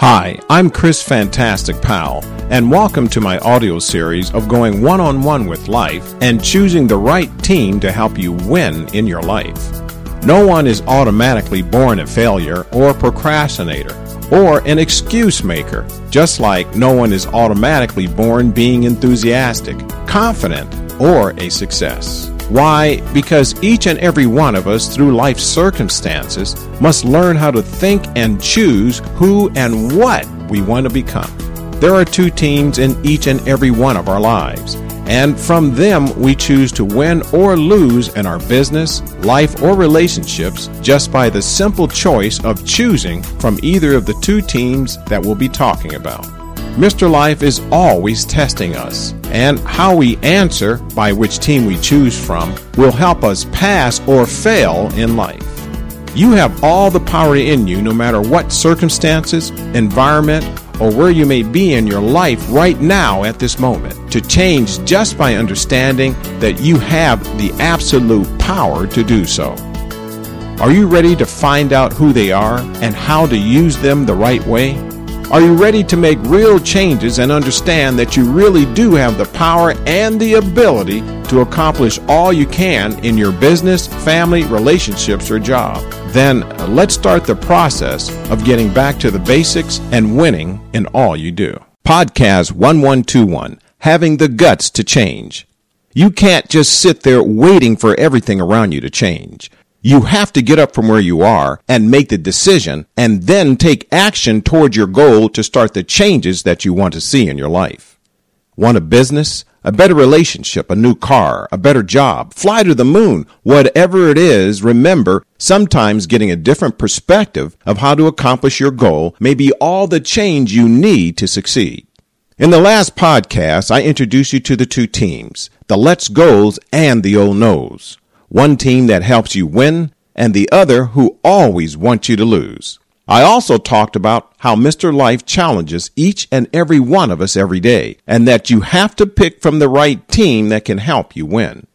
Hi, I'm Chris Fantastic Powell, and welcome to my audio series of going one on one with life and choosing the right team to help you win in your life. No one is automatically born a failure or procrastinator or an excuse maker, just like no one is automatically born being enthusiastic, confident, or a success. Why? Because each and every one of us, through life's circumstances, must learn how to think and choose who and what we want to become. There are two teams in each and every one of our lives, and from them we choose to win or lose in our business, life, or relationships just by the simple choice of choosing from either of the two teams that we'll be talking about. Mr. Life is always testing us, and how we answer by which team we choose from will help us pass or fail in life. You have all the power in you no matter what circumstances, environment, or where you may be in your life right now at this moment to change just by understanding that you have the absolute power to do so. Are you ready to find out who they are and how to use them the right way? Are you ready to make real changes and understand that you really do have the power and the ability to accomplish all you can in your business, family, relationships, or job? Then let's start the process of getting back to the basics and winning in all you do. Podcast 1121 Having the Guts to Change. You can't just sit there waiting for everything around you to change. You have to get up from where you are and make the decision and then take action toward your goal to start the changes that you want to see in your life. Want a business, a better relationship, a new car, a better job, fly to the moon, whatever it is, remember, sometimes getting a different perspective of how to accomplish your goal may be all the change you need to succeed. In the last podcast, I introduced you to the two teams, the Let's Goes and the Old No's one team that helps you win, and the other who always wants you to lose. I also talked about how Mr. Life challenges each and every one of us every day, and that you have to pick from the right team that can help you win.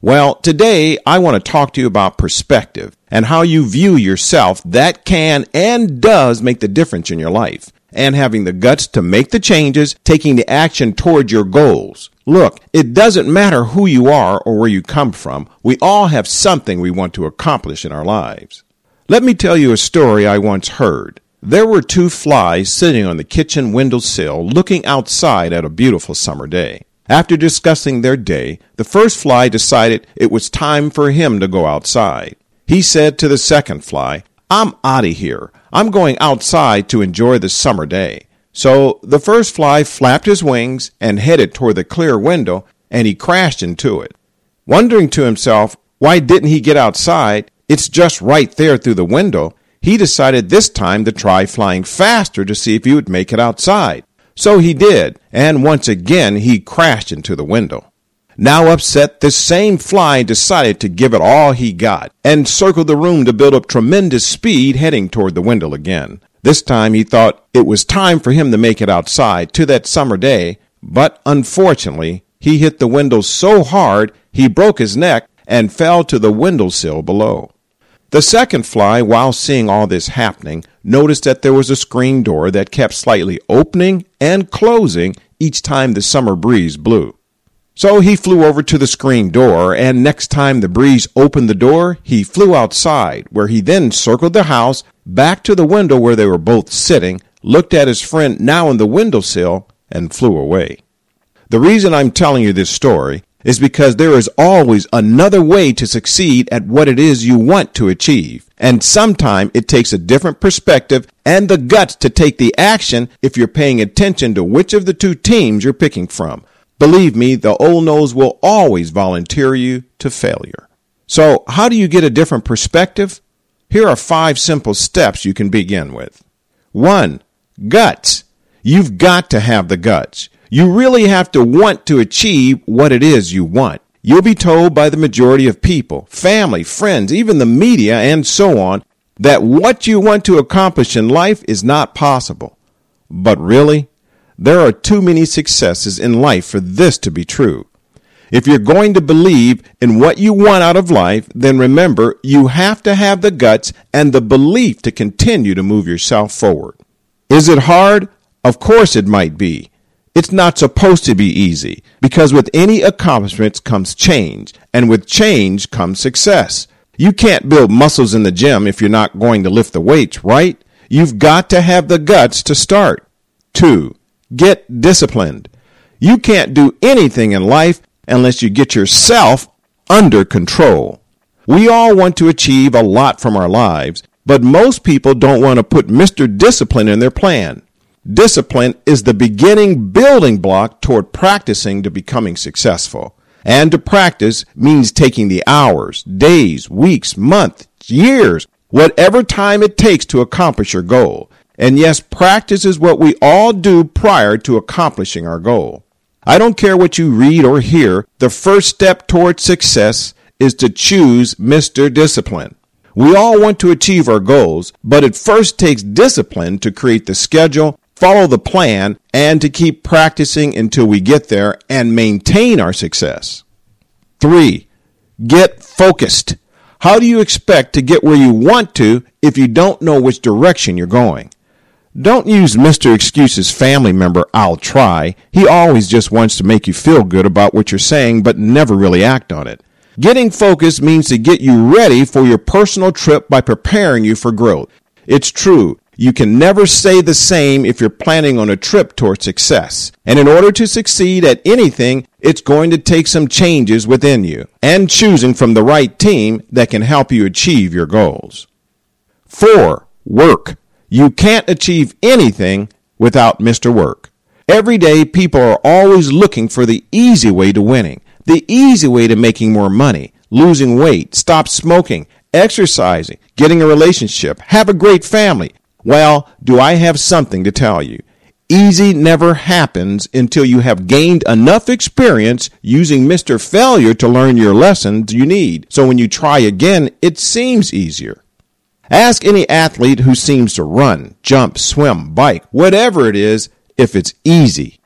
Well, today I want to talk to you about perspective and how you view yourself that can and does make the difference in your life and having the guts to make the changes, taking the action toward your goals. Look, it doesn't matter who you are or where you come from. We all have something we want to accomplish in our lives. Let me tell you a story I once heard. There were two flies sitting on the kitchen windowsill looking outside at a beautiful summer day. After discussing their day, the first fly decided it was time for him to go outside. He said to the second fly, I'm out of here. I'm going outside to enjoy the summer day. So the first fly flapped his wings and headed toward the clear window, and he crashed into it. Wondering to himself, why didn't he get outside? It's just right there through the window. He decided this time to try flying faster to see if he would make it outside. So he did, and once again he crashed into the window. Now upset, this same fly decided to give it all he got and circled the room to build up tremendous speed heading toward the window again. This time he thought it was time for him to make it outside to that summer day, but unfortunately he hit the window so hard he broke his neck and fell to the windowsill below. The second fly, while seeing all this happening, noticed that there was a screen door that kept slightly opening and closing each time the summer breeze blew. So he flew over to the screen door, and next time the breeze opened the door, he flew outside, where he then circled the house, back to the window where they were both sitting, looked at his friend now in the windowsill, and flew away. The reason I'm telling you this story is because there is always another way to succeed at what it is you want to achieve. And sometimes it takes a different perspective and the guts to take the action if you're paying attention to which of the two teams you're picking from. Believe me, the old nose will always volunteer you to failure. So, how do you get a different perspective? Here are five simple steps you can begin with. One, guts. You've got to have the guts. You really have to want to achieve what it is you want. You'll be told by the majority of people, family, friends, even the media, and so on, that what you want to accomplish in life is not possible. But really, there are too many successes in life for this to be true. If you're going to believe in what you want out of life, then remember you have to have the guts and the belief to continue to move yourself forward. Is it hard? Of course it might be. It's not supposed to be easy because with any accomplishments comes change, and with change comes success. You can't build muscles in the gym if you're not going to lift the weights, right? You've got to have the guts to start. Two, get disciplined. You can't do anything in life unless you get yourself under control. We all want to achieve a lot from our lives, but most people don't want to put Mr. Discipline in their plan. Discipline is the beginning building block toward practicing to becoming successful. And to practice means taking the hours, days, weeks, months, years, whatever time it takes to accomplish your goal. And yes, practice is what we all do prior to accomplishing our goal. I don't care what you read or hear, the first step toward success is to choose Mr. Discipline. We all want to achieve our goals, but it first takes discipline to create the schedule, follow the plan, and to keep practicing until we get there and maintain our success. Three, get focused. How do you expect to get where you want to if you don't know which direction you're going? Don't use Mr. Excuse's family member, I'll try. He always just wants to make you feel good about what you're saying, but never really act on it. Getting focused means to get you ready for your personal trip by preparing you for growth. It's true. You can never say the same if you're planning on a trip toward success. And in order to succeed at anything, it's going to take some changes within you and choosing from the right team that can help you achieve your goals. Four, work. You can't achieve anything without Mr. Work. Every day, people are always looking for the easy way to winning, the easy way to making more money, losing weight, stop smoking, exercising, getting a relationship, have a great family, well, do I have something to tell you? Easy never happens until you have gained enough experience using Mr. Failure to learn your lessons you need. So when you try again, it seems easier. Ask any athlete who seems to run, jump, swim, bike, whatever it is, if it's easy.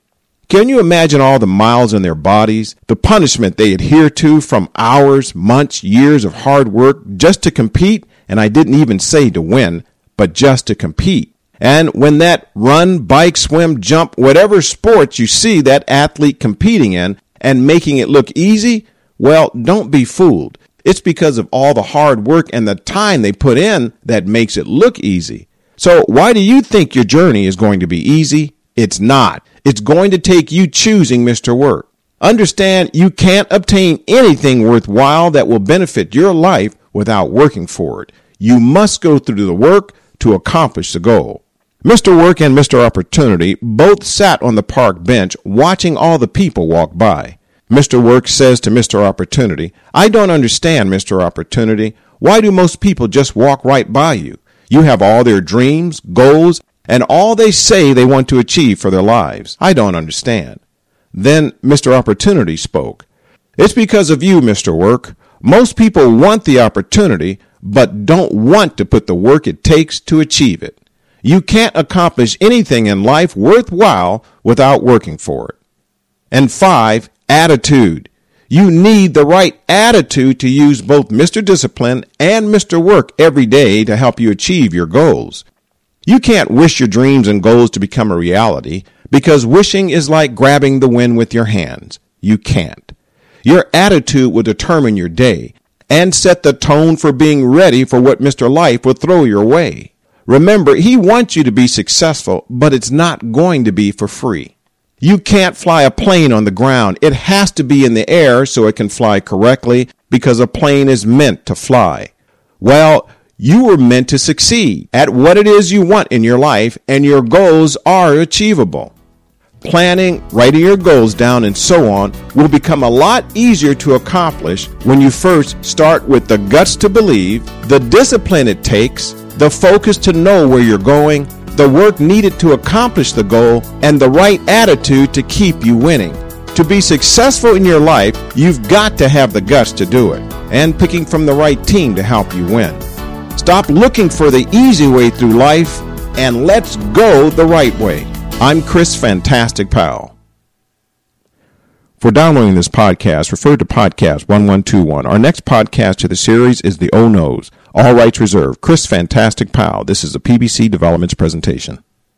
Can you imagine all the miles in their bodies, the punishment they adhere to from hours, months, years of hard work just to compete? And I didn't even say to win, but just to compete. And when that run, bike, swim, jump, whatever sports you see that athlete competing in and making it look easy, well, don't be fooled. It's because of all the hard work and the time they put in that makes it look easy. So why do you think your journey is going to be easy? It's not. It's going to take you choosing Mr. Work. Understand you can't obtain anything worthwhile that will benefit your life without working for it. You must go through the work to accomplish the goal. Mr. Work and Mr. Opportunity both sat on the park bench watching all the people walk by. Mr. Work says to Mr. Opportunity, I don't understand, Mr. Opportunity. Why do most people just walk right by you? You have all their dreams, goals, and all they say they want to achieve for their lives. I don't understand. Then Mr. Opportunity spoke. It's because of you, Mr. Work. Most people want the opportunity, but don't want to put the work it takes to achieve it. You can't accomplish anything in life worthwhile without working for it. And five, attitude. You need the right attitude to use both Mr. Discipline and Mr. Work every day to help you achieve your goals. You can't wish your dreams and goals to become a reality because wishing is like grabbing the wind with your hands. You can't. Your attitude will determine your day and set the tone for being ready for what Mr. Life will throw your way. Remember, he wants you to be successful, but it's not going to be for free. You can't fly a plane on the ground. It has to be in the air so it can fly correctly because a plane is meant to fly. Well, you were meant to succeed at what it is you want in your life and your goals are achievable planning, writing your goals down, and so on will become a lot easier to accomplish when you first start with the guts to believe, the discipline it takes, the focus to know where you're going, the work needed to accomplish the goal, and the right attitude to keep you winning. To be successful in your life, you've got to have the guts to do it, and picking from the right team to help you win. Stop looking for the easy way through life and let's go the right way. I'm Chris Fantastic Powell. For downloading this podcast, refer to podcast 1121. Our next podcast to the series is The Oh No's. All rights reserved. Chris Fantastic Powell. This is a PBC Developments presentation.